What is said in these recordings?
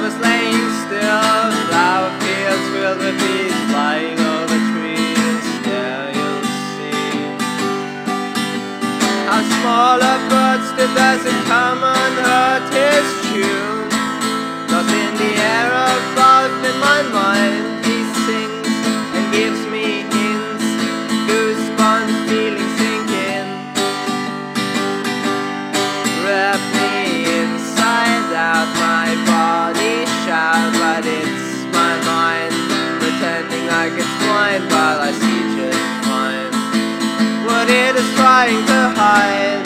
was laying still, flower fields filled with bees flying over trees. There you'll see how small a footstep doesn't come unhurt his tune. Lost in the air above in my mind, he sings and gives me hints, goosebumps, feeling sinking. Wrap me it is trying to hide.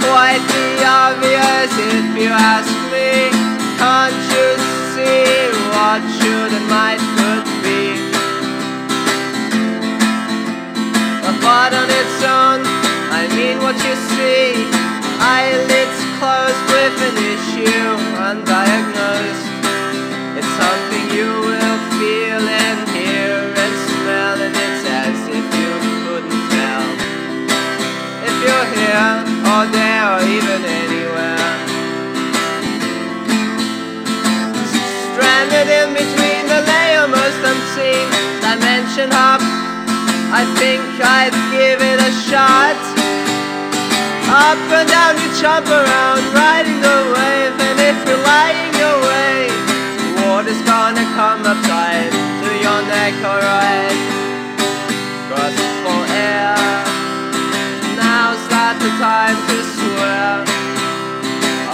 Quite the obvious if you ask me. Can't you see what should and might could be? But on its own, I mean what you see. Eyelids closed with an issue undiagnosed. It's something you will feel and hear and smell, and it's as if you couldn't tell. If you're here or there or even anywhere, stranded in between the layer most unseen dimension hop. I think I'd Up and down you jump around, riding the wave, and if you're lying your way, water's gonna come up tight to your neck, alright. For air. Now's not the time to swear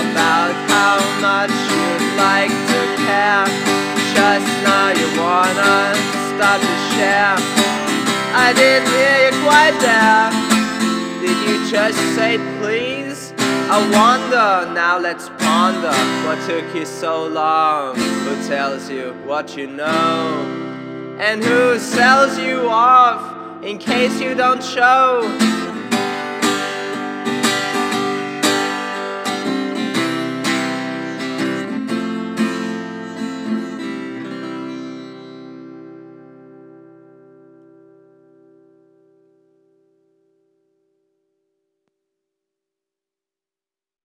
about how much you'd like to care. Just now you wanna start to share. I didn't hear you quite there. Just say please? I wonder, now let's ponder what took you so long. Who tells you what you know? And who sells you off in case you don't show?